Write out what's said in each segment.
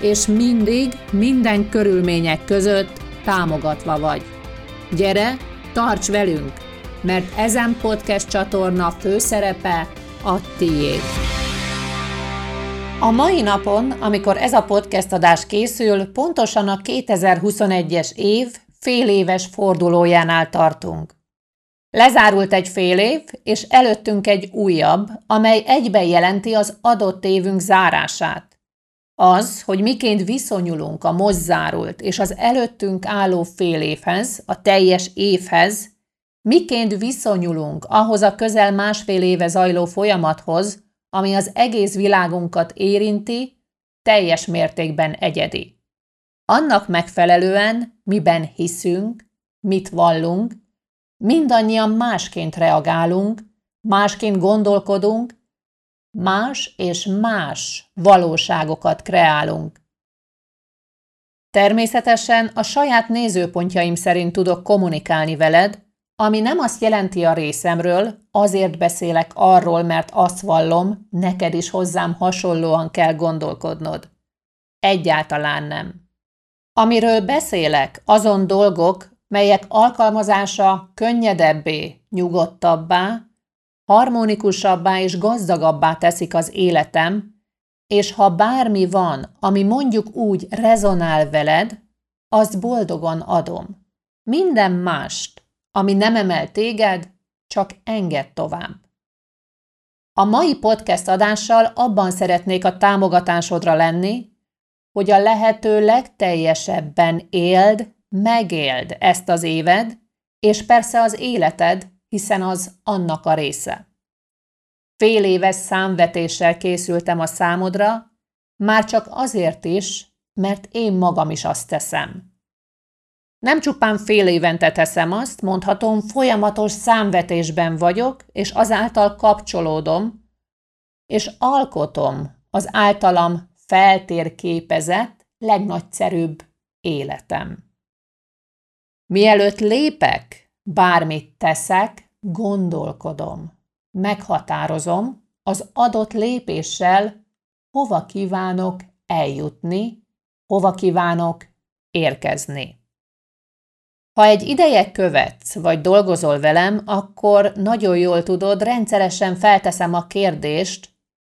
és mindig, minden körülmények között támogatva vagy. Gyere, tarts velünk, mert ezen podcast csatorna főszerepe a tiéd. A mai napon, amikor ez a podcast adás készül, pontosan a 2021-es év fél éves fordulójánál tartunk. Lezárult egy fél év, és előttünk egy újabb, amely egyben jelenti az adott évünk zárását. Az, hogy miként viszonyulunk a most zárult és az előttünk álló fél évhez, a teljes évhez, miként viszonyulunk ahhoz a közel másfél éve zajló folyamathoz, ami az egész világunkat érinti, teljes mértékben egyedi. Annak megfelelően, miben hiszünk, mit vallunk, mindannyian másként reagálunk, másként gondolkodunk, más és más valóságokat kreálunk. Természetesen a saját nézőpontjaim szerint tudok kommunikálni veled, ami nem azt jelenti a részemről, azért beszélek arról, mert azt vallom, neked is hozzám hasonlóan kell gondolkodnod. Egyáltalán nem. Amiről beszélek, azon dolgok, melyek alkalmazása könnyedebbé, nyugodtabbá, harmonikusabbá és gazdagabbá teszik az életem, és ha bármi van, ami mondjuk úgy rezonál veled, azt boldogan adom. Minden mást, ami nem emel téged, csak enged tovább. A mai podcast adással abban szeretnék a támogatásodra lenni, hogy a lehető legteljesebben éld, megéld ezt az éved, és persze az életed, hiszen az annak a része. Fél éves számvetéssel készültem a számodra, már csak azért is, mert én magam is azt teszem. Nem csupán fél évente teszem azt, mondhatom, folyamatos számvetésben vagyok, és azáltal kapcsolódom, és alkotom az általam feltérképezett legnagyszerűbb életem. Mielőtt lépek, Bármit teszek, gondolkodom, meghatározom az adott lépéssel, hova kívánok eljutni, hova kívánok érkezni. Ha egy ideje követsz, vagy dolgozol velem, akkor nagyon jól tudod, rendszeresen felteszem a kérdést,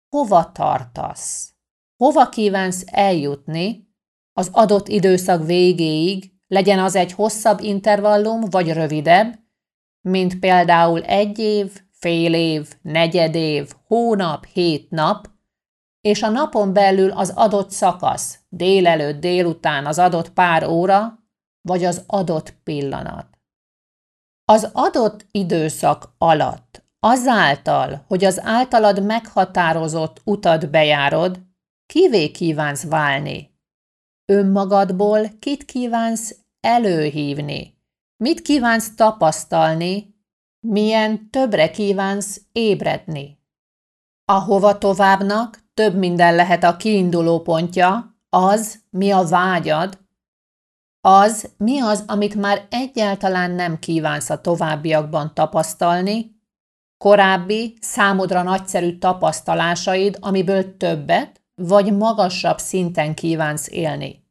hova tartasz? Hova kívánsz eljutni az adott időszak végéig, legyen az egy hosszabb intervallum vagy rövidebb, mint például egy év, fél év, negyed év, hónap, hét nap, és a napon belül az adott szakasz, délelőtt, délután az adott pár óra, vagy az adott pillanat. Az adott időszak alatt azáltal, hogy az általad meghatározott utat bejárod, kivé kívánsz válni? Önmagadból kit kívánsz előhívni? Mit kívánsz tapasztalni? Milyen többre kívánsz ébredni? Ahova továbbnak több minden lehet a kiinduló pontja, az, mi a vágyad, az, mi az, amit már egyáltalán nem kívánsz a továbbiakban tapasztalni, korábbi, számodra nagyszerű tapasztalásaid, amiből többet vagy magasabb szinten kívánsz élni.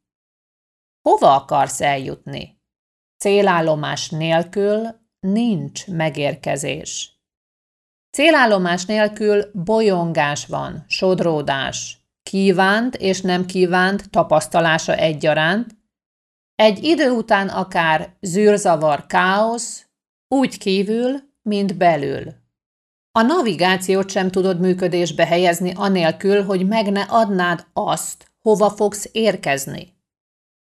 Hova akarsz eljutni? Célállomás nélkül nincs megérkezés. Célállomás nélkül bolyongás van, sodródás, kívánt és nem kívánt tapasztalása egyaránt, egy idő után akár zűrzavar, káosz, úgy kívül, mint belül. A navigációt sem tudod működésbe helyezni anélkül, hogy meg ne adnád azt, hova fogsz érkezni.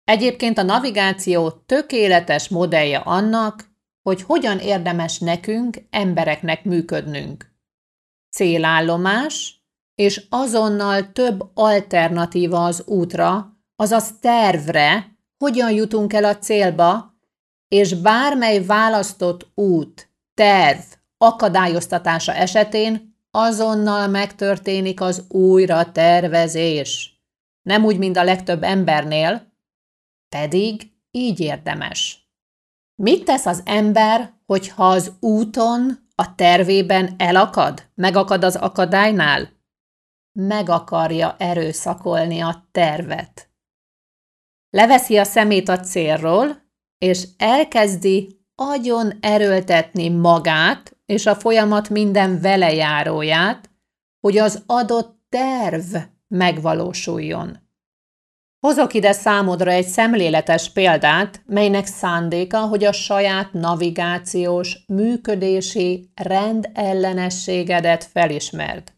Egyébként a navigáció tökéletes modellje annak, hogy hogyan érdemes nekünk, embereknek működnünk. Célállomás, és azonnal több alternatíva az útra, azaz tervre, hogyan jutunk el a célba, és bármely választott út, terv, akadályoztatása esetén azonnal megtörténik az újra tervezés. Nem úgy, mint a legtöbb embernél, pedig így érdemes. Mit tesz az ember, hogyha az úton, a tervében elakad, megakad az akadálynál? Meg akarja erőszakolni a tervet. Leveszi a szemét a célról, és elkezdi agyon erőltetni magát és a folyamat minden velejáróját, hogy az adott terv megvalósuljon. Hozok ide számodra egy szemléletes példát, melynek szándéka, hogy a saját navigációs, működési rendellenességedet felismerd.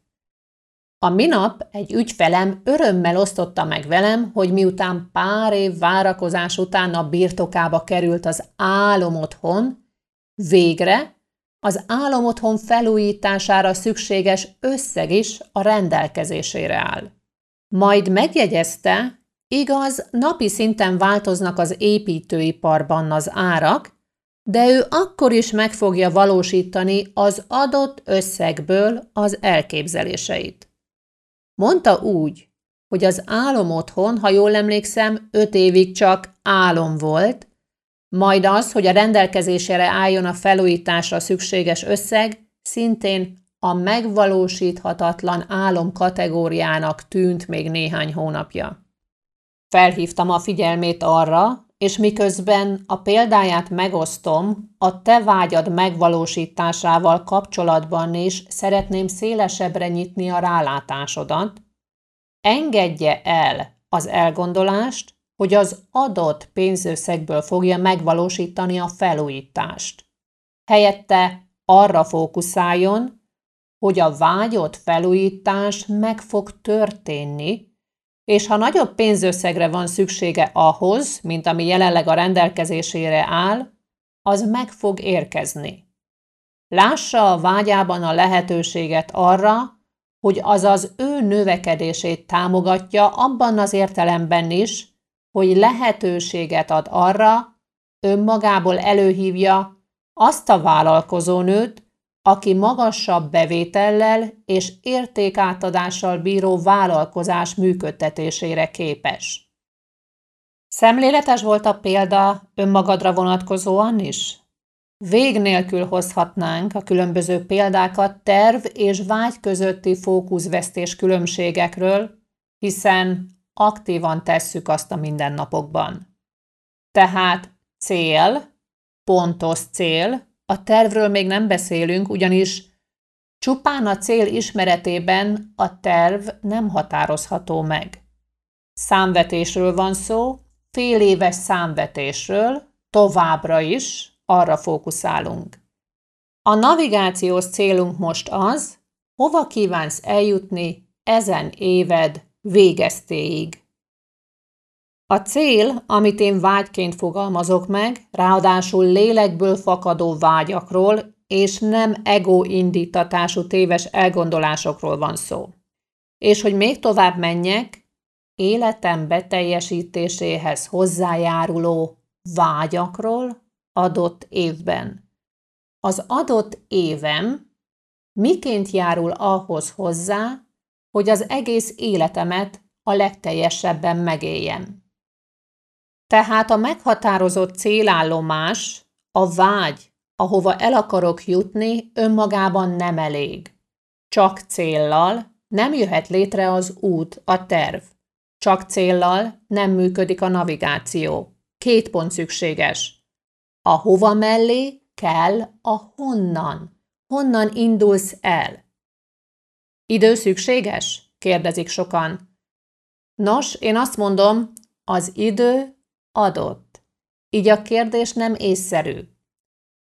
A minap egy ügyfelem örömmel osztotta meg velem, hogy miután pár év várakozás után a birtokába került az álomotthon, végre az álomotthon felújítására szükséges összeg is a rendelkezésére áll. Majd megjegyezte, igaz, napi szinten változnak az építőiparban az árak, de ő akkor is meg fogja valósítani az adott összegből az elképzeléseit. Mondta úgy, hogy az álom otthon, ha jól emlékszem, öt évig csak álom volt, majd az, hogy a rendelkezésére álljon a felújításra szükséges összeg, szintén a megvalósíthatatlan álom kategóriának tűnt még néhány hónapja. Felhívtam a figyelmét arra, és miközben a példáját megosztom, a te vágyad megvalósításával kapcsolatban is szeretném szélesebbre nyitni a rálátásodat, engedje el az elgondolást, hogy az adott pénzösszegből fogja megvalósítani a felújítást. Helyette arra fókuszáljon, hogy a vágyott felújítás meg fog történni, és ha nagyobb pénzösszegre van szüksége ahhoz, mint ami jelenleg a rendelkezésére áll, az meg fog érkezni. Lássa a vágyában a lehetőséget arra, hogy az az ő növekedését támogatja abban az értelemben is, hogy lehetőséget ad arra, önmagából előhívja azt a vállalkozónőt, aki magasabb bevétellel és értékátadással bíró vállalkozás működtetésére képes. Szemléletes volt a példa önmagadra vonatkozóan is? Vég nélkül hozhatnánk a különböző példákat terv és vágy közötti fókuszvesztés különbségekről, hiszen aktívan tesszük azt a mindennapokban. Tehát cél, pontos cél, a tervről még nem beszélünk, ugyanis csupán a cél ismeretében a terv nem határozható meg. Számvetésről van szó, fél éves számvetésről, továbbra is arra fókuszálunk. A navigációs célunk most az, hova kívánsz eljutni ezen éved végeztéig. A cél, amit én vágyként fogalmazok meg, ráadásul lélekből fakadó vágyakról, és nem ego indítatású téves elgondolásokról van szó. És hogy még tovább menjek, életem beteljesítéséhez hozzájáruló vágyakról adott évben. Az adott évem miként járul ahhoz hozzá, hogy az egész életemet a legteljesebben megéljem. Tehát a meghatározott célállomás, a vágy, ahova el akarok jutni, önmagában nem elég. Csak céllal nem jöhet létre az út, a terv. Csak céllal nem működik a navigáció. Két pont szükséges. A hova mellé kell a honnan. Honnan indulsz el? Idő szükséges? kérdezik sokan. Nos, én azt mondom, az idő adott. Így a kérdés nem észszerű.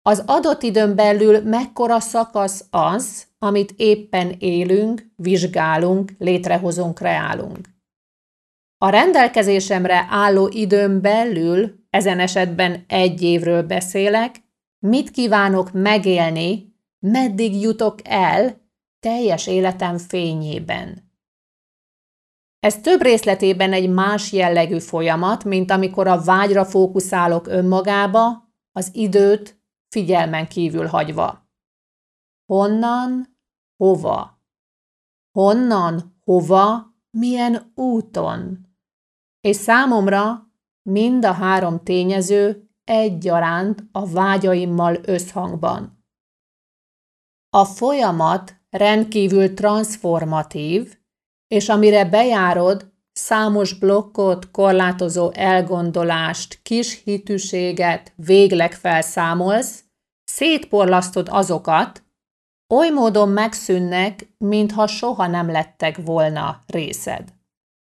Az adott időn belül mekkora szakasz az, amit éppen élünk, vizsgálunk, létrehozunk, kreálunk. A rendelkezésemre álló időn belül, ezen esetben egy évről beszélek, mit kívánok megélni, meddig jutok el teljes életem fényében. Ez több részletében egy más jellegű folyamat, mint amikor a vágyra fókuszálok önmagába, az időt figyelmen kívül hagyva. Honnan, hova? Honnan, hova, milyen úton? És számomra mind a három tényező egyaránt a vágyaimmal összhangban. A folyamat rendkívül transformatív, és amire bejárod, számos blokkot, korlátozó elgondolást, kis hitűséget végleg felszámolsz, szétporlasztod azokat, oly módon megszűnnek, mintha soha nem lettek volna részed.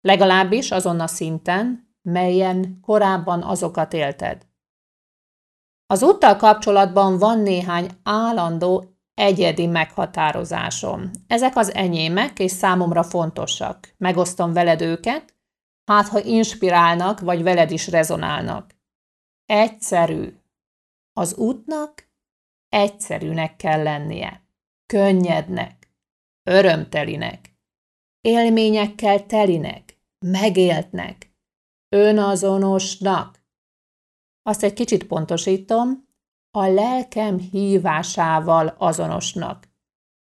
Legalábbis azon a szinten, melyen korábban azokat élted. Az úttal kapcsolatban van néhány állandó egyedi meghatározásom. Ezek az enyémek, és számomra fontosak. Megosztom veled őket, hát ha inspirálnak, vagy veled is rezonálnak. Egyszerű. Az útnak egyszerűnek kell lennie. Könnyednek, örömtelinek, élményekkel telinek, megéltnek, önazonosnak. Azt egy kicsit pontosítom, a lelkem hívásával azonosnak.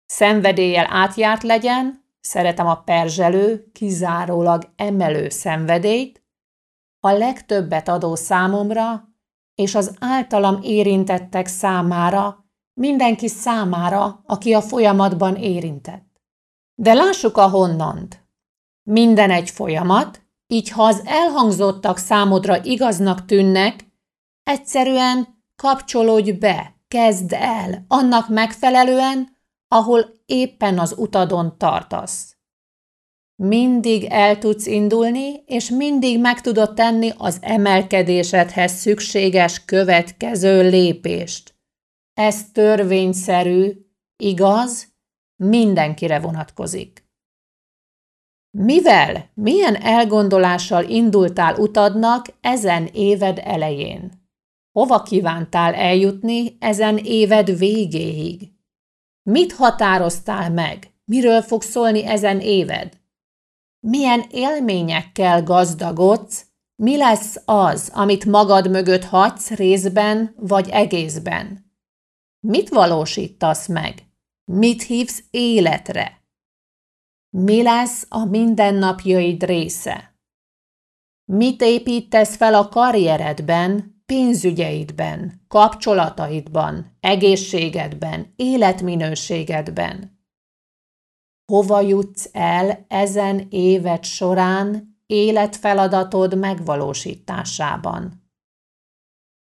Szenvedéllyel átjárt legyen, szeretem a perzselő, kizárólag emelő szenvedélyt, a legtöbbet adó számomra, és az általam érintettek számára, mindenki számára, aki a folyamatban érintett. De lássuk a honnant. Minden egy folyamat, így ha az elhangzottak számodra igaznak tűnnek, egyszerűen kapcsolódj be, kezd el, annak megfelelően, ahol éppen az utadon tartasz. Mindig el tudsz indulni, és mindig meg tudod tenni az emelkedésedhez szükséges következő lépést. Ez törvényszerű, igaz, mindenkire vonatkozik. Mivel, milyen elgondolással indultál utadnak ezen éved elején? Hova kívántál eljutni ezen éved végéig? Mit határoztál meg? Miről fog szólni ezen éved? Milyen élményekkel gazdagodsz? Mi lesz az, amit magad mögött hagysz részben vagy egészben? Mit valósítasz meg? Mit hívsz életre? Mi lesz a mindennapjaid része? Mit építesz fel a karrieredben, pénzügyeidben, kapcsolataidban, egészségedben, életminőségedben. Hova jutsz el ezen évet során életfeladatod megvalósításában?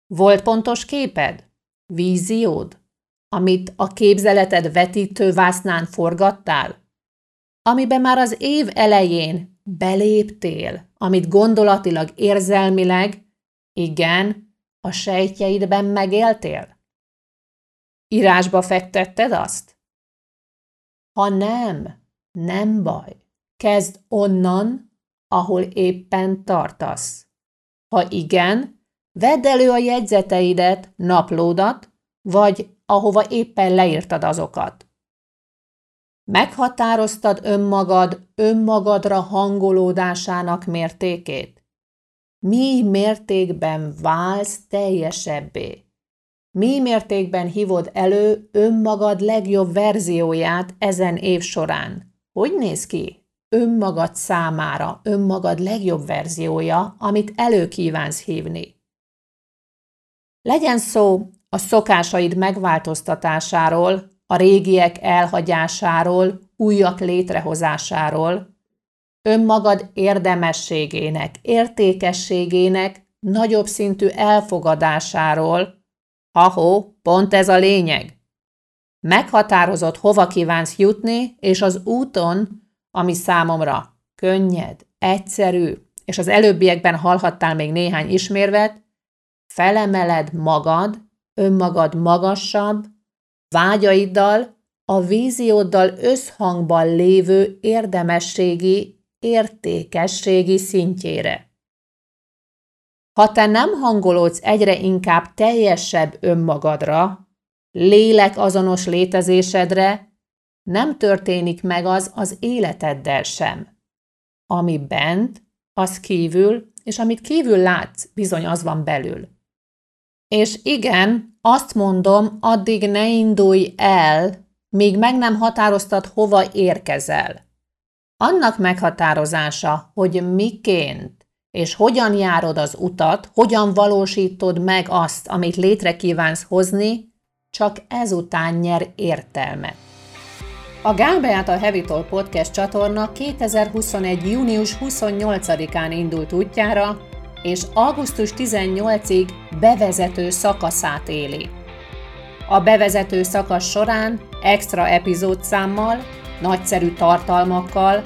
Volt pontos képed? Víziód? Amit a képzeleted vetítő vásznán forgattál? Amiben már az év elején beléptél, amit gondolatilag, érzelmileg igen, a sejtjeidben megéltél? Írásba fektetted azt? Ha nem, nem baj. Kezd onnan, ahol éppen tartasz. Ha igen, vedd elő a jegyzeteidet, naplódat, vagy ahova éppen leírtad azokat. Meghatároztad önmagad önmagadra hangolódásának mértékét? Mi mértékben válsz teljesebbé. Mi mértékben hívod elő önmagad legjobb verzióját ezen év során. Hogy néz ki? Önmagad számára, önmagad legjobb verziója, amit elő kívánsz hívni. Legyen szó a szokásaid megváltoztatásáról, a régiek elhagyásáról, újak létrehozásáról, önmagad érdemességének, értékességének nagyobb szintű elfogadásáról, ha-hó, pont ez a lényeg. Meghatározott, hova kívánsz jutni, és az úton, ami számomra könnyed, egyszerű, és az előbbiekben hallhattál még néhány ismérvet, felemeled magad, önmagad magasabb, vágyaiddal, a vízióddal összhangban lévő érdemességi értékességi szintjére. Ha te nem hangolódsz egyre inkább teljesebb önmagadra, lélek azonos létezésedre, nem történik meg az az életeddel sem. ami bent, az kívül, és amit kívül látsz, bizony az van belül. És igen, azt mondom, addig ne indulj el, míg meg nem határoztad, hova érkezel. Annak meghatározása, hogy miként és hogyan járod az utat, hogyan valósítod meg azt, amit létre kívánsz hozni, csak ezután nyer értelmet. A Gál a Heavy Talk Podcast csatorna 2021. június 28-án indult útjára, és augusztus 18-ig bevezető szakaszát éli. A bevezető szakasz során extra epizódszámmal, nagyszerű tartalmakkal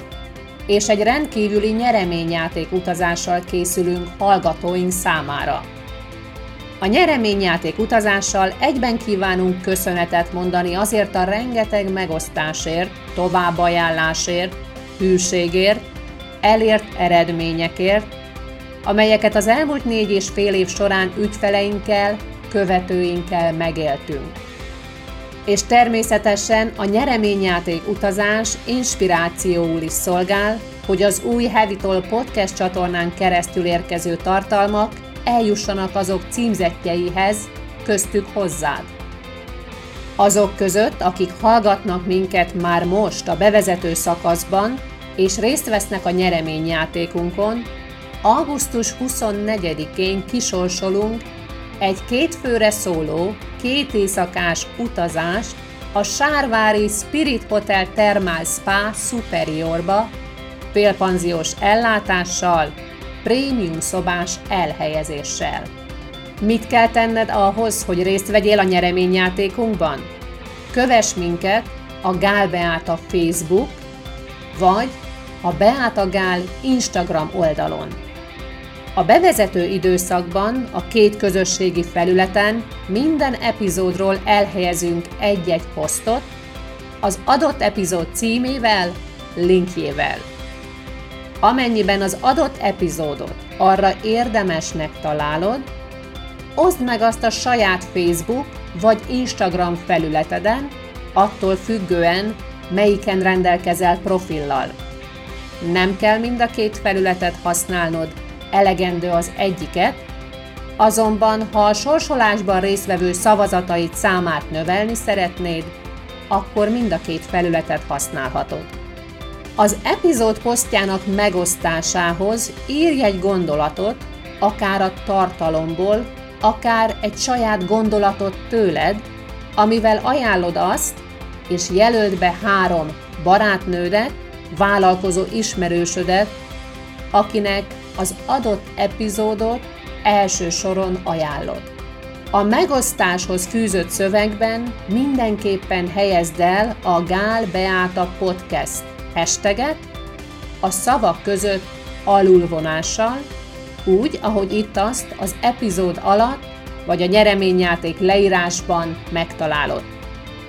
és egy rendkívüli nyereményjáték utazással készülünk hallgatóink számára. A nyereményjáték utazással egyben kívánunk köszönetet mondani azért a rengeteg megosztásért, továbbajánlásért, hűségért, elért eredményekért, amelyeket az elmúlt négy és fél év során ügyfeleinkkel, követőinkkel megéltünk. És természetesen a nyereményjáték utazás inspirációul is szolgál, hogy az új Hevitol podcast csatornán keresztül érkező tartalmak eljussanak azok címzetjeihez, köztük hozzád. Azok között, akik hallgatnak minket már most a bevezető szakaszban, és részt vesznek a nyereményjátékunkon, augusztus 24-én kisorsolunk egy kétfőre szóló, két éjszakás utazást a Sárvári Spirit Hotel Thermal Spa Superiorba, félpanziós ellátással, prémium szobás elhelyezéssel. Mit kell tenned ahhoz, hogy részt vegyél a nyereményjátékunkban? Kövess minket a Gál Beáta Facebook, vagy a Beáta Gál Instagram oldalon. A bevezető időszakban a két közösségi felületen minden epizódról elhelyezünk egy-egy posztot, az adott epizód címével, linkjével. Amennyiben az adott epizódot arra érdemesnek találod, oszd meg azt a saját Facebook vagy Instagram felületeden, attól függően, melyiken rendelkezel profillal. Nem kell mind a két felületet használnod, elegendő az egyiket, azonban ha a sorsolásban résztvevő szavazatait számát növelni szeretnéd, akkor mind a két felületet használhatod. Az epizód posztjának megosztásához írj egy gondolatot, akár a tartalomból, akár egy saját gondolatot tőled, amivel ajánlod azt, és jelöld be három barátnődet, vállalkozó ismerősödet, akinek az adott epizódot első soron ajánlod. A megosztáshoz fűzött szövegben mindenképpen helyezd el a Gál Beáta Podcast hashtaget a szavak között alulvonással, úgy, ahogy itt azt az epizód alatt vagy a nyereményjáték leírásban megtalálod.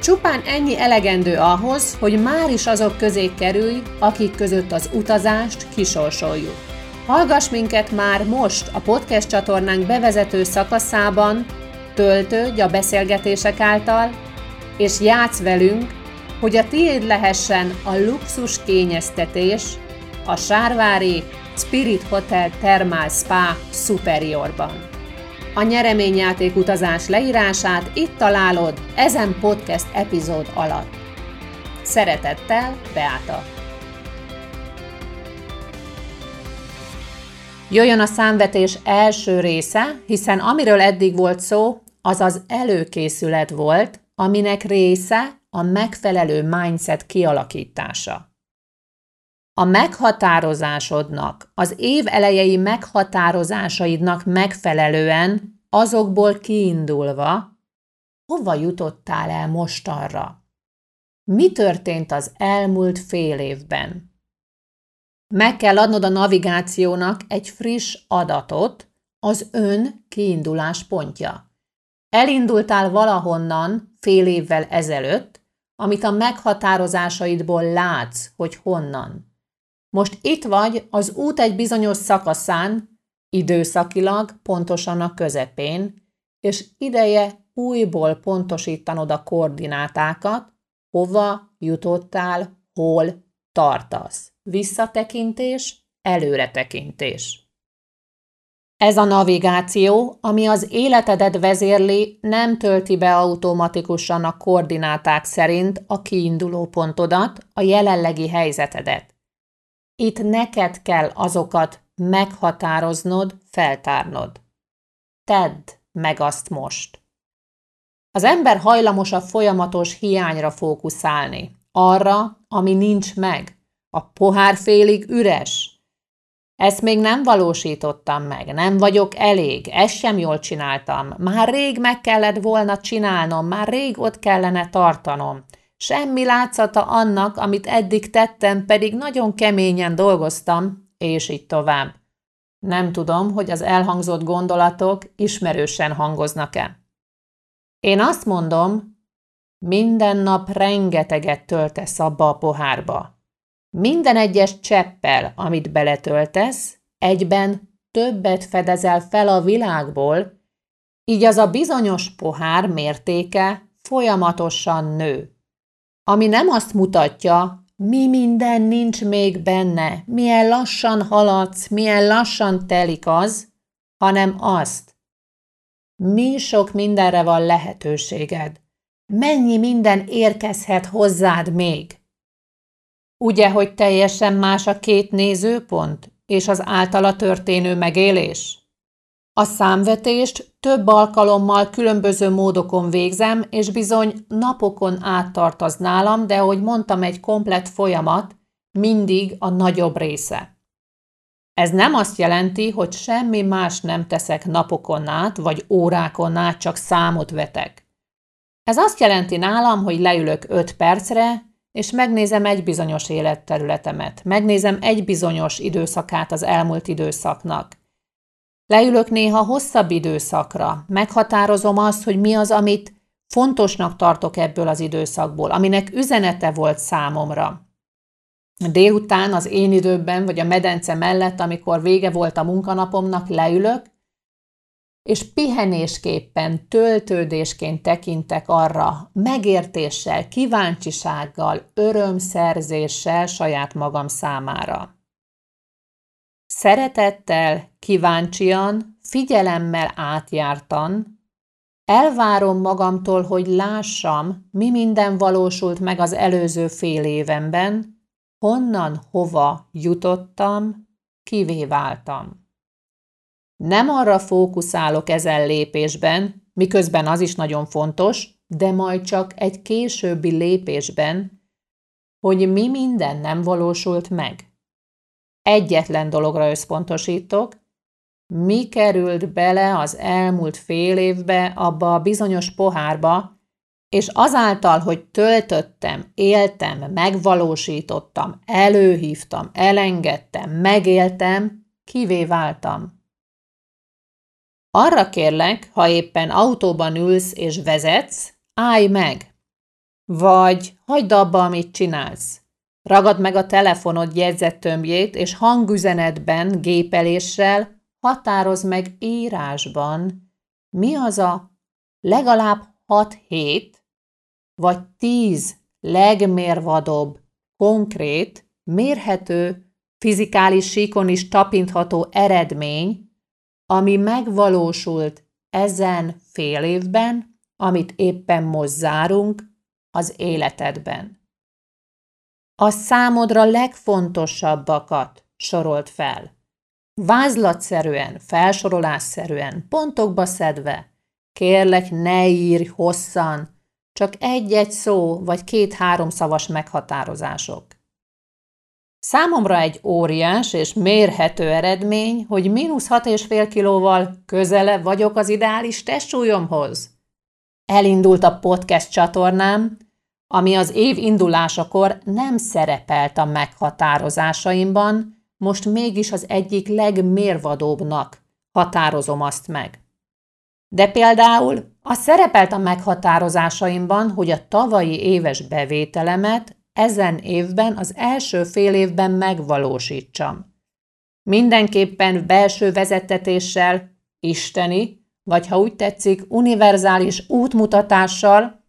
Csupán ennyi elegendő ahhoz, hogy már is azok közé kerülj, akik között az utazást kisorsoljuk. Hallgass minket már most a podcast csatornánk bevezető szakaszában, töltődj a beszélgetések által, és játsz velünk, hogy a tiéd lehessen a luxus kényeztetés a Sárvári Spirit Hotel Thermal Spa Superiorban. A nyereményjáték utazás leírását itt találod ezen podcast epizód alatt. Szeretettel, Beáta! Jöjjön a számvetés első része, hiszen amiről eddig volt szó, az az előkészület volt, aminek része a megfelelő mindset kialakítása. A meghatározásodnak, az év elejei meghatározásaidnak megfelelően, azokból kiindulva, hova jutottál el mostanra? Mi történt az elmúlt fél évben? Meg kell adnod a navigációnak egy friss adatot, az ön kiindulás pontja. Elindultál valahonnan fél évvel ezelőtt, amit a meghatározásaidból látsz, hogy honnan. Most itt vagy az út egy bizonyos szakaszán, időszakilag pontosan a közepén, és ideje újból pontosítanod a koordinátákat, hova jutottál, hol tartasz visszatekintés előretekintés. Ez a navigáció, ami az életedet vezérli, nem tölti be automatikusan a koordináták szerint a kiinduló pontodat, a jelenlegi helyzetedet. Itt neked kell azokat meghatároznod, feltárnod. Tedd meg azt most. Az ember hajlamos a folyamatos hiányra fókuszálni, arra, ami nincs meg. A pohár félig üres. Ezt még nem valósítottam meg, nem vagyok elég, ezt sem jól csináltam. Már rég meg kellett volna csinálnom, már rég ott kellene tartanom. Semmi látszata annak, amit eddig tettem, pedig nagyon keményen dolgoztam, és így tovább. Nem tudom, hogy az elhangzott gondolatok ismerősen hangoznak-e. Én azt mondom, minden nap rengeteget töltesz abba a pohárba. Minden egyes cseppel, amit beletöltesz, egyben többet fedezel fel a világból, így az a bizonyos pohár mértéke folyamatosan nő. Ami nem azt mutatja, mi minden nincs még benne, milyen lassan haladsz, milyen lassan telik az, hanem azt. Mi sok mindenre van lehetőséged. Mennyi minden érkezhet hozzád még? Ugye, hogy teljesen más a két nézőpont és az általa történő megélés? A számvetést több alkalommal különböző módokon végzem, és bizony napokon áttart az nálam, de ahogy mondtam, egy komplet folyamat, mindig a nagyobb része. Ez nem azt jelenti, hogy semmi más nem teszek napokon át, vagy órákon át, csak számot vetek. Ez azt jelenti nálam, hogy leülök 5 percre, és megnézem egy bizonyos életterületemet, megnézem egy bizonyos időszakát az elmúlt időszaknak. Leülök néha hosszabb időszakra, meghatározom azt, hogy mi az, amit fontosnak tartok ebből az időszakból, aminek üzenete volt számomra. Délután az én időben, vagy a medence mellett, amikor vége volt a munkanapomnak, leülök, és pihenésképpen, töltődésként tekintek arra megértéssel, kíváncsisággal, örömszerzéssel saját magam számára. Szeretettel, kíváncsian, figyelemmel átjártan, elvárom magamtól, hogy lássam, mi minden valósult meg az előző fél évenben, honnan, hova jutottam, kivé váltam. Nem arra fókuszálok ezen lépésben, miközben az is nagyon fontos, de majd csak egy későbbi lépésben, hogy mi minden nem valósult meg. Egyetlen dologra összpontosítok, mi került bele az elmúlt fél évbe abba a bizonyos pohárba, és azáltal, hogy töltöttem, éltem, megvalósítottam, előhívtam, elengedtem, megéltem, kivé váltam. Arra kérlek, ha éppen autóban ülsz és vezetsz, állj meg! Vagy hagyd abba, amit csinálsz. Ragad meg a telefonod jegyzettömbjét, és hangüzenetben, gépeléssel határoz meg írásban, mi az a legalább 6 hét, vagy 10 legmérvadóbb, konkrét, mérhető, fizikális síkon is tapintható eredmény, ami megvalósult ezen fél évben, amit éppen most zárunk az életedben. A számodra legfontosabbakat sorolt fel. Vázlatszerűen, felsorolásszerűen, pontokba szedve. Kérlek, ne írj hosszan, csak egy-egy szó vagy két-három szavas meghatározások. Számomra egy óriás és mérhető eredmény, hogy mínusz hat és fél kilóval közelebb vagyok az ideális testsúlyomhoz. Elindult a podcast csatornám, ami az év indulásakor nem szerepelt a meghatározásaimban, most mégis az egyik legmérvadóbbnak határozom azt meg. De például a szerepelt a meghatározásaimban, hogy a tavalyi éves bevételemet ezen évben, az első fél évben megvalósítsam. Mindenképpen belső vezetetéssel, isteni, vagy ha úgy tetszik, univerzális útmutatással,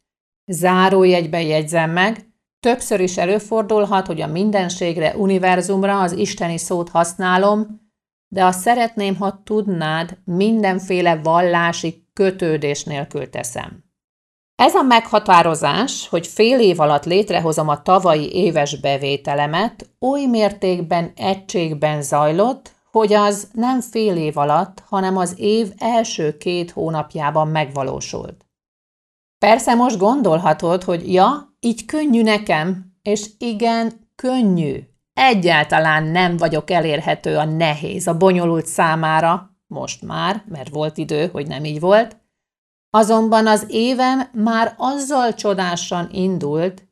zárójegybe jegyzem meg, Többször is előfordulhat, hogy a mindenségre, univerzumra az isteni szót használom, de azt szeretném, ha tudnád, mindenféle vallási kötődés nélkül teszem. Ez a meghatározás, hogy fél év alatt létrehozom a tavalyi éves bevételemet, oly mértékben egységben zajlott, hogy az nem fél év alatt, hanem az év első két hónapjában megvalósult. Persze most gondolhatod, hogy ja, így könnyű nekem, és igen, könnyű. Egyáltalán nem vagyok elérhető a nehéz, a bonyolult számára, most már, mert volt idő, hogy nem így volt, Azonban az évem már azzal csodásan indult,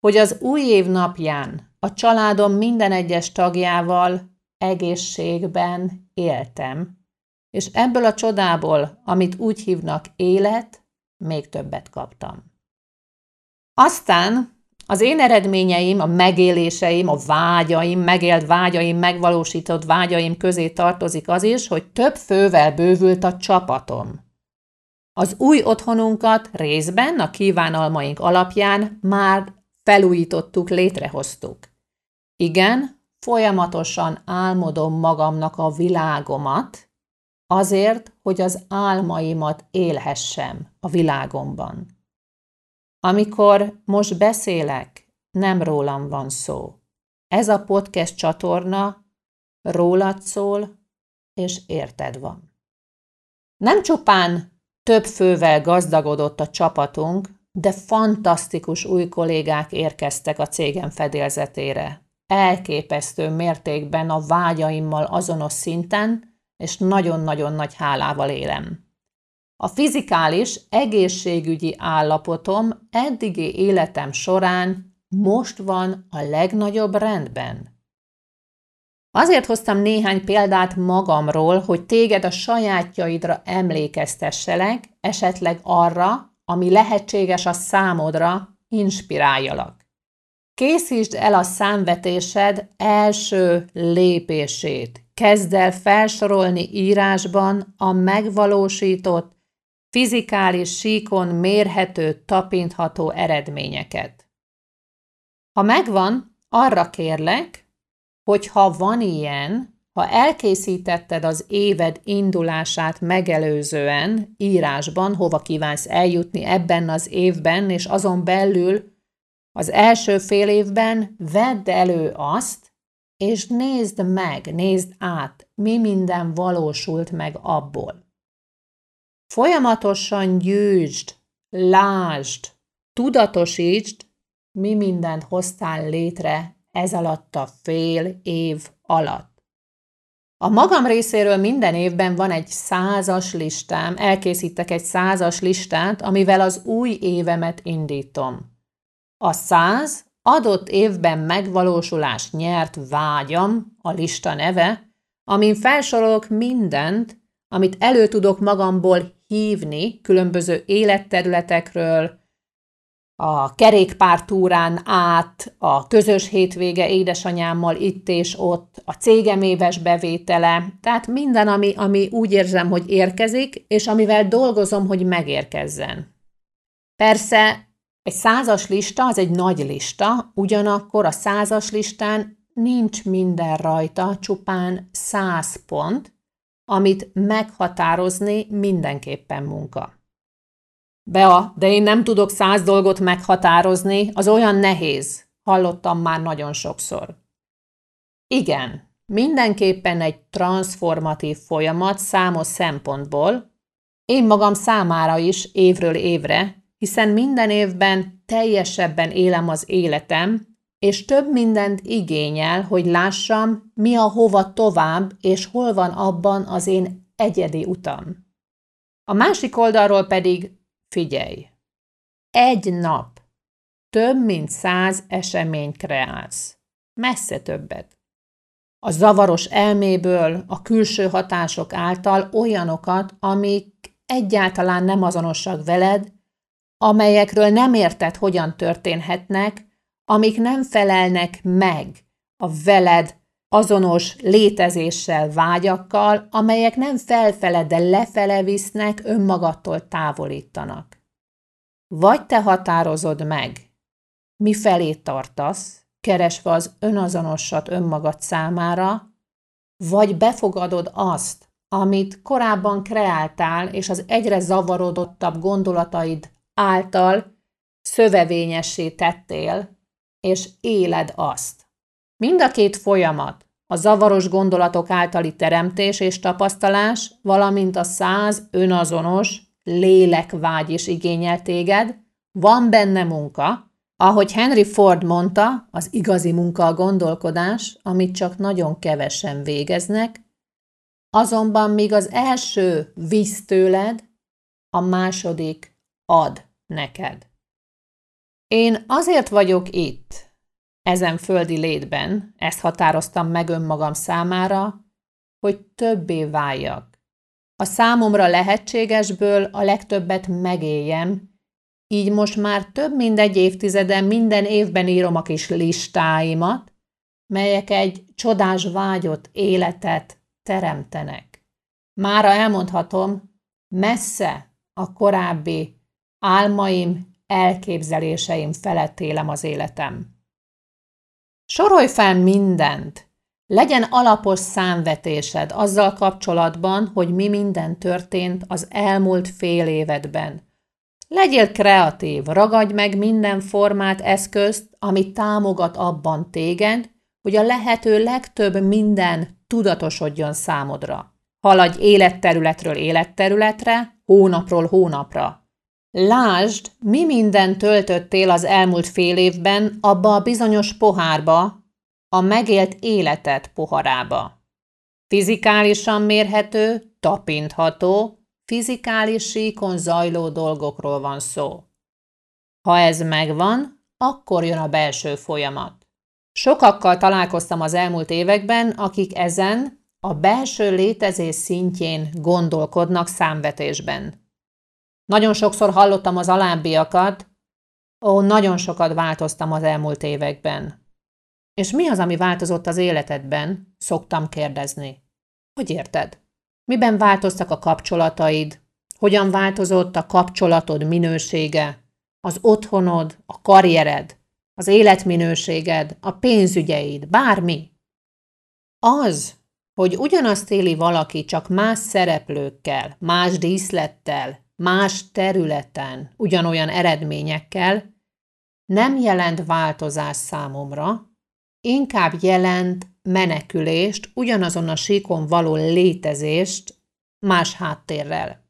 hogy az új év napján a családom minden egyes tagjával egészségben éltem, és ebből a csodából, amit úgy hívnak élet, még többet kaptam. Aztán az én eredményeim, a megéléseim, a vágyaim, megélt vágyaim, megvalósított vágyaim közé tartozik az is, hogy több fővel bővült a csapatom. Az új otthonunkat részben a kívánalmaink alapján már felújítottuk, létrehoztuk. Igen, folyamatosan álmodom magamnak a világomat, azért, hogy az álmaimat élhessem a világomban. Amikor most beszélek, nem rólam van szó. Ez a podcast csatorna rólad szól, és érted van. Nem csupán több fővel gazdagodott a csapatunk, de fantasztikus új kollégák érkeztek a cégem fedélzetére. Elképesztő mértékben a vágyaimmal azonos szinten, és nagyon-nagyon nagy hálával élem. A fizikális, egészségügyi állapotom eddigi életem során most van a legnagyobb rendben. Azért hoztam néhány példát magamról, hogy téged a sajátjaidra emlékeztesselek, esetleg arra, ami lehetséges a számodra, inspiráljalak. Készítsd el a számvetésed első lépését. Kezd el felsorolni írásban a megvalósított, fizikális síkon mérhető, tapintható eredményeket. Ha megvan, arra kérlek, hogyha van ilyen, ha elkészítetted az éved indulását megelőzően írásban, hova kívánsz eljutni ebben az évben, és azon belül az első fél évben vedd elő azt, és nézd meg, nézd át, mi minden valósult meg abból. Folyamatosan gyűjtsd, lásd, tudatosítsd, mi mindent hoztál létre ez alatt a fél év alatt. A magam részéről minden évben van egy százas listám, elkészítek egy százas listát, amivel az új évemet indítom. A száz adott évben megvalósulást nyert vágyam, a lista neve, amin felsorolok mindent, amit elő tudok magamból hívni különböző életterületekről, a kerékpártúrán át, a közös hétvége édesanyámmal itt és ott, a cégem éves bevétele, tehát minden, ami, ami úgy érzem, hogy érkezik, és amivel dolgozom, hogy megérkezzen. Persze egy százas lista az egy nagy lista, ugyanakkor a százas listán nincs minden rajta, csupán száz pont, amit meghatározni mindenképpen munka. Bea, de én nem tudok száz dolgot meghatározni, az olyan nehéz. Hallottam már nagyon sokszor. Igen, mindenképpen egy transformatív folyamat számos szempontból, én magam számára is évről évre, hiszen minden évben teljesebben élem az életem, és több mindent igényel, hogy lássam, mi a hova tovább, és hol van abban az én egyedi utam. A másik oldalról pedig Figyelj! Egy nap több mint száz esemény kreálsz. Messze többet. A zavaros elméből, a külső hatások által olyanokat, amik egyáltalán nem azonosak veled, amelyekről nem érted, hogyan történhetnek, amik nem felelnek meg a veled azonos létezéssel, vágyakkal, amelyek nem felfele, de lefele visznek, önmagattól távolítanak. Vagy te határozod meg, mi felé tartasz, keresve az önazonosat önmagad számára, vagy befogadod azt, amit korábban kreáltál, és az egyre zavarodottabb gondolataid által szövevényessé tettél, és éled azt. Mind a két folyamat, a zavaros gondolatok általi teremtés és tapasztalás, valamint a száz önazonos lélekvágy is igényel téged, van benne munka, ahogy Henry Ford mondta, az igazi munka a gondolkodás, amit csak nagyon kevesen végeznek, azonban míg az első visz tőled, a második ad neked. Én azért vagyok itt, ezen földi létben, ezt határoztam meg önmagam számára, hogy többé váljak. A számomra lehetségesből a legtöbbet megéljem, így most már több mint egy évtizeden minden évben írom a kis listáimat, melyek egy csodás vágyott életet teremtenek. Mára elmondhatom, messze a korábbi álmaim, elképzeléseim felett élem az életem. Sorolj fel mindent, legyen alapos számvetésed azzal kapcsolatban, hogy mi minden történt az elmúlt fél évedben, Legyél kreatív, ragadj meg minden formát, eszközt, ami támogat abban téged, hogy a lehető legtöbb minden tudatosodjon számodra. Haladj életterületről életterületre, hónapról hónapra. Lásd, mi minden töltöttél az elmúlt fél évben abba a bizonyos pohárba, a megélt életet poharába. Fizikálisan mérhető, tapintható, fizikális síkon zajló dolgokról van szó. Ha ez megvan, akkor jön a belső folyamat. Sokakkal találkoztam az elmúlt években, akik ezen a belső létezés szintjén gondolkodnak számvetésben. Nagyon sokszor hallottam az alábbiakat, ó, nagyon sokat változtam az elmúlt években. És mi az, ami változott az életedben? Szoktam kérdezni. Hogy érted? Miben változtak a kapcsolataid? Hogyan változott a kapcsolatod minősége? Az otthonod, a karriered, az életminőséged, a pénzügyeid, bármi? Az, hogy ugyanazt éli valaki csak más szereplőkkel, más díszlettel, más területen, ugyanolyan eredményekkel, nem jelent változás számomra, inkább jelent menekülést, ugyanazon a síkon való létezést más háttérrel.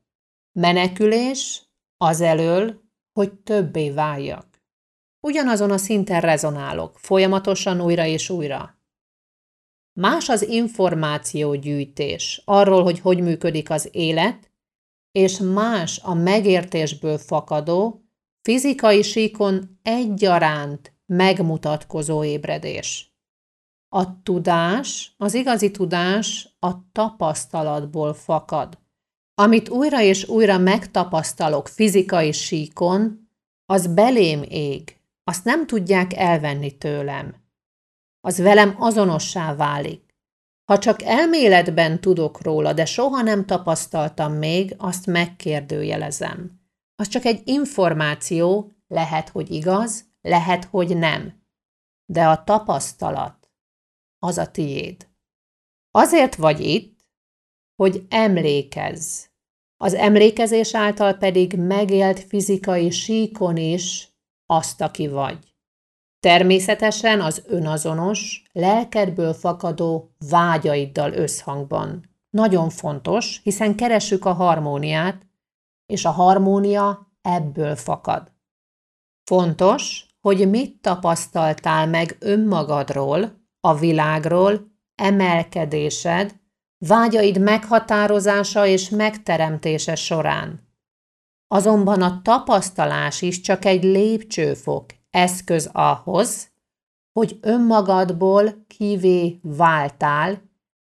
Menekülés az elől, hogy többé váljak. Ugyanazon a szinten rezonálok, folyamatosan újra és újra. Más az információgyűjtés arról, hogy hogy működik az élet, és más a megértésből fakadó, fizikai síkon egyaránt megmutatkozó ébredés. A tudás, az igazi tudás a tapasztalatból fakad. Amit újra és újra megtapasztalok fizikai síkon, az belém ég, azt nem tudják elvenni tőlem. Az velem azonossá válik. Ha csak elméletben tudok róla, de soha nem tapasztaltam még, azt megkérdőjelezem. Az csak egy információ, lehet, hogy igaz, lehet, hogy nem. De a tapasztalat, az a tiéd. Azért vagy itt, hogy emlékezz. Az emlékezés által pedig megélt fizikai síkon is azt, aki vagy. Természetesen az önazonos, lelkedből fakadó vágyaiddal összhangban. Nagyon fontos, hiszen keressük a harmóniát, és a harmónia ebből fakad. Fontos, hogy mit tapasztaltál meg önmagadról, a világról, emelkedésed, vágyaid meghatározása és megteremtése során. Azonban a tapasztalás is csak egy lépcsőfok, eszköz ahhoz, hogy önmagadból kivé váltál,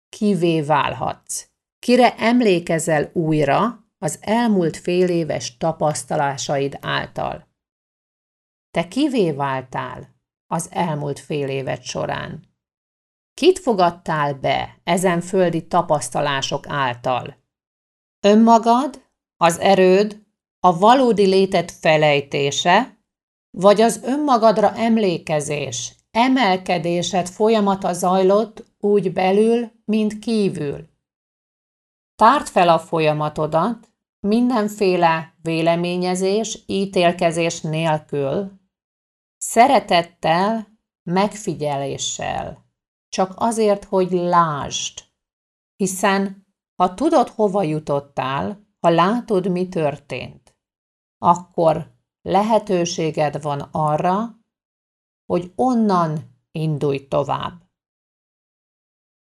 kivé válhatsz. Kire emlékezel újra az elmúlt fél éves tapasztalásaid által. Te kivé váltál az elmúlt fél évet során? Kit fogadtál be ezen földi tapasztalások által? Önmagad, az erőd, a valódi létet felejtése, vagy az önmagadra emlékezés, emelkedésed folyamata zajlott úgy belül, mint kívül. Tárd fel a folyamatodat, mindenféle véleményezés, ítélkezés nélkül, szeretettel, megfigyeléssel, csak azért, hogy lásd, hiszen ha tudod, hova jutottál, ha látod, mi történt, akkor lehetőséged van arra, hogy onnan indulj tovább.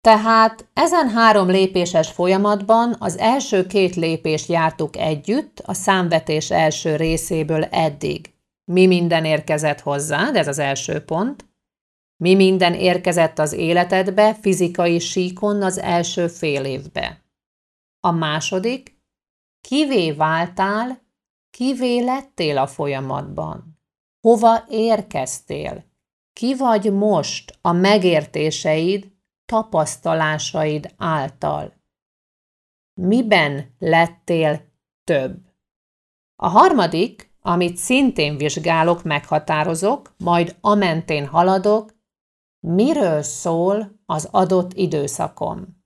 Tehát ezen három lépéses folyamatban az első két lépést jártuk együtt a számvetés első részéből eddig. Mi minden érkezett hozzád, ez az első pont. Mi minden érkezett az életedbe fizikai síkon az első fél évbe. A második, kivé váltál, kivé lettél a folyamatban. Hova érkeztél? Ki vagy most a megértéseid, tapasztalásaid által? Miben lettél több? A harmadik, amit szintén vizsgálok, meghatározok, majd amentén haladok, miről szól az adott időszakom.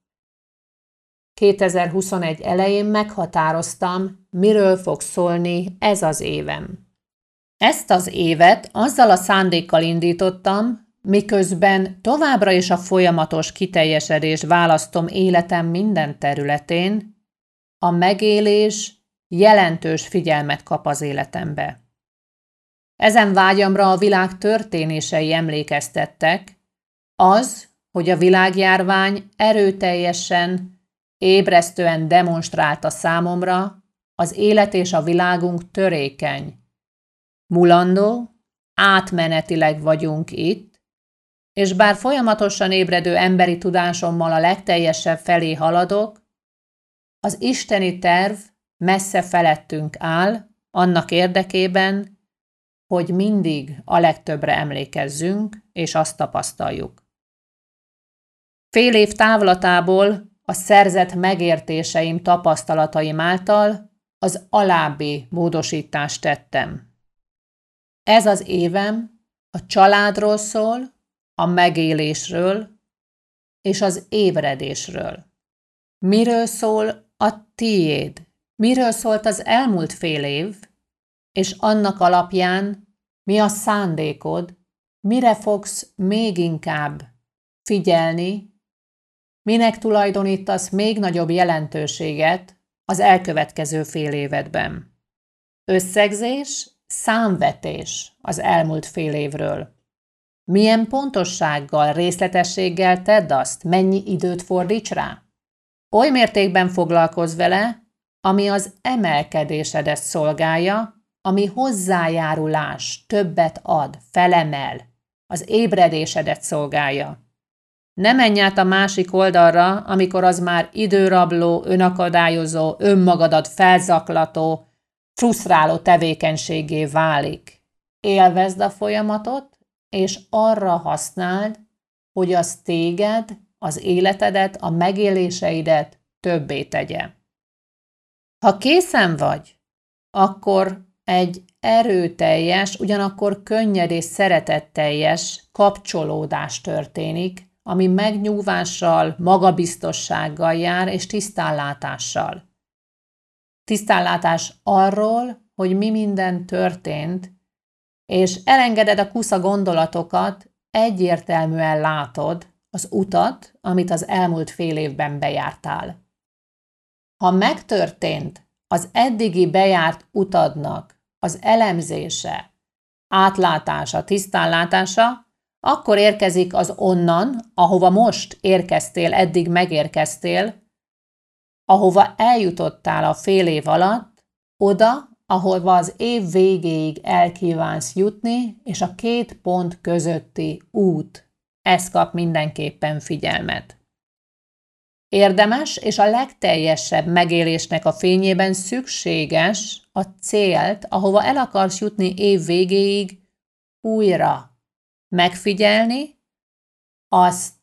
2021 elején meghatároztam, miről fog szólni ez az évem. Ezt az évet azzal a szándékkal indítottam, miközben továbbra is a folyamatos kiteljesedés választom életem minden területén, a megélés jelentős figyelmet kap az életembe. Ezen vágyamra a világ történései emlékeztettek, az, hogy a világjárvány erőteljesen, ébresztően demonstrálta számomra, az élet és a világunk törékeny, Mulandó, átmenetileg vagyunk itt, és bár folyamatosan ébredő emberi tudásommal a legteljesebb felé haladok, az isteni terv messze felettünk áll, annak érdekében, hogy mindig a legtöbbre emlékezzünk, és azt tapasztaljuk. Fél év távlatából a szerzett megértéseim tapasztalataim által az alábbi módosítást tettem. Ez az évem a családról szól, a megélésről és az ébredésről. Miről szól a tiéd? Miről szólt az elmúlt fél év? És annak alapján mi a szándékod? Mire fogsz még inkább figyelni? Minek tulajdonítasz még nagyobb jelentőséget az elkövetkező fél évedben? Összegzés Számvetés az elmúlt fél évről. Milyen pontossággal, részletességgel tedd azt, mennyi időt fordíts rá? Oly mértékben foglalkozz vele, ami az emelkedésedet szolgálja, ami hozzájárulás, többet ad, felemel, az ébredésedet szolgálja. Ne menj át a másik oldalra, amikor az már időrabló, önakadályozó, önmagadat felzaklató, frusztráló tevékenységé válik. Élvezd a folyamatot, és arra használd, hogy az téged, az életedet, a megéléseidet többé tegye. Ha készen vagy, akkor egy erőteljes, ugyanakkor könnyed és szeretetteljes kapcsolódás történik, ami megnyugvással, magabiztossággal jár és tisztánlátással tisztánlátás arról, hogy mi minden történt, és elengeded a kusza gondolatokat, egyértelműen látod az utat, amit az elmúlt fél évben bejártál. Ha megtörtént az eddigi bejárt utadnak az elemzése, átlátása, tisztánlátása, akkor érkezik az onnan, ahova most érkeztél, eddig megérkeztél, ahova eljutottál a fél év alatt, oda, ahova az év végéig elkívánsz jutni, és a két pont közötti út. Ez kap mindenképpen figyelmet. Érdemes és a legteljesebb megélésnek a fényében szükséges a célt, ahova el akarsz jutni év végéig, újra megfigyelni, azt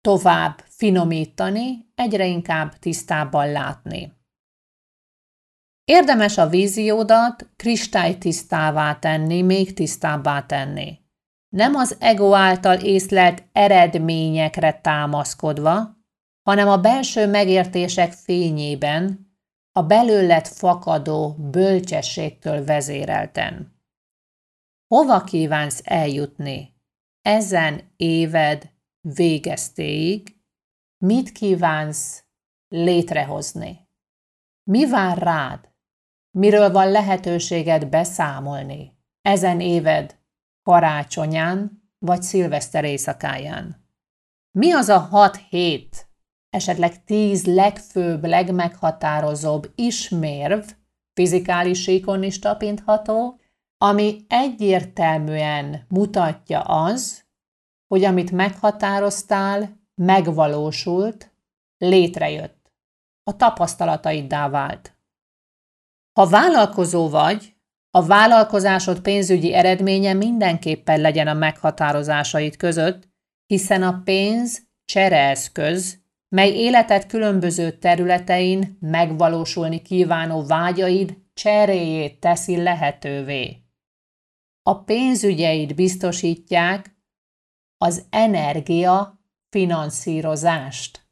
tovább finomítani, egyre inkább tisztábban látni. Érdemes a víziódat kristálytisztává tenni, még tisztábbá tenni. Nem az ego által észlelt eredményekre támaszkodva, hanem a belső megértések fényében, a belőled fakadó bölcsességtől vezérelten. Hova kívánsz eljutni ezen éved végeztéig? Mit kívánsz létrehozni? Mi vár rád? Miről van lehetőséged beszámolni ezen éved karácsonyán vagy szilveszter éjszakáján? Mi az a hat hét, esetleg tíz legfőbb, legmeghatározóbb ismérv, fizikális síkon is tapintható, ami egyértelműen mutatja az, hogy amit meghatároztál, megvalósult, létrejött, a tapasztalataiddá vált. Ha vállalkozó vagy, a vállalkozásod pénzügyi eredménye mindenképpen legyen a meghatározásaid között, hiszen a pénz csereeszköz, mely életed különböző területein megvalósulni kívánó vágyaid cseréjét teszi lehetővé. A pénzügyeid biztosítják az energia finanszírozást.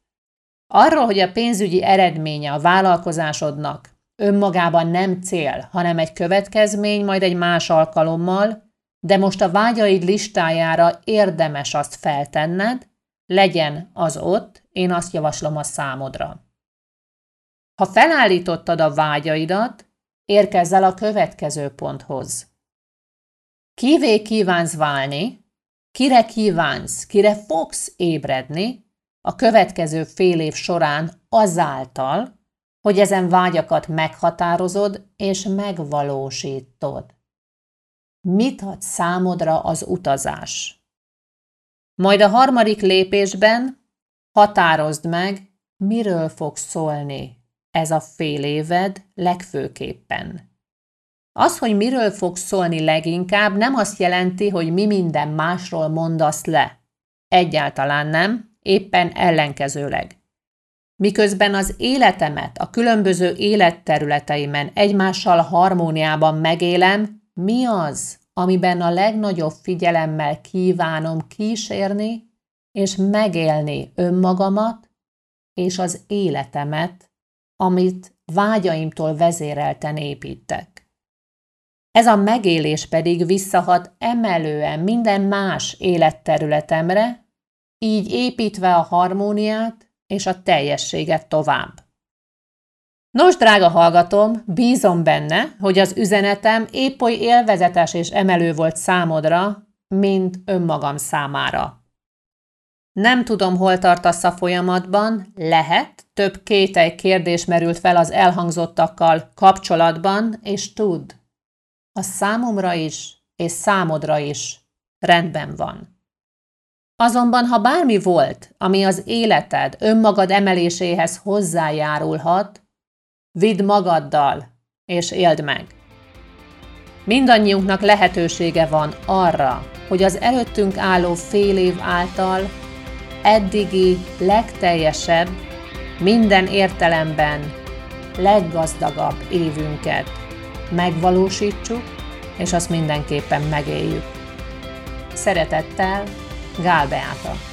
Arról, hogy a pénzügyi eredménye a vállalkozásodnak önmagában nem cél, hanem egy következmény, majd egy más alkalommal, de most a vágyaid listájára érdemes azt feltenned, legyen az ott, én azt javaslom a számodra. Ha felállítottad a vágyaidat, érkezz el a következő ponthoz. Kivé kívánsz válni, kire kívánsz, kire fogsz ébredni a következő fél év során azáltal, hogy ezen vágyakat meghatározod és megvalósítod. Mit ad számodra az utazás? Majd a harmadik lépésben határozd meg, miről fog szólni ez a fél éved legfőképpen. Az, hogy miről fog szólni leginkább, nem azt jelenti, hogy mi minden másról mondasz le. Egyáltalán nem, éppen ellenkezőleg. Miközben az életemet a különböző életterületeimen egymással harmóniában megélem, mi az, amiben a legnagyobb figyelemmel kívánom kísérni és megélni önmagamat és az életemet, amit vágyaimtól vezérelten építek. Ez a megélés pedig visszahat emelően minden más életterületemre, így építve a harmóniát és a teljességet tovább. Nos, drága hallgatom, bízom benne, hogy az üzenetem épp oly élvezetes és emelő volt számodra, mint önmagam számára. Nem tudom, hol tartasz a folyamatban, lehet, több kétely kérdés merült fel az elhangzottakkal kapcsolatban, és tudd, a számomra is, és számodra is rendben van. Azonban, ha bármi volt, ami az életed önmagad emeléséhez hozzájárulhat, vidd magaddal, és éld meg. Mindannyiunknak lehetősége van arra, hogy az előttünk álló fél év által eddigi legteljesebb, minden értelemben leggazdagabb évünket megvalósítsuk, és azt mindenképpen megéljük. Szeretettel, Gál Beáta.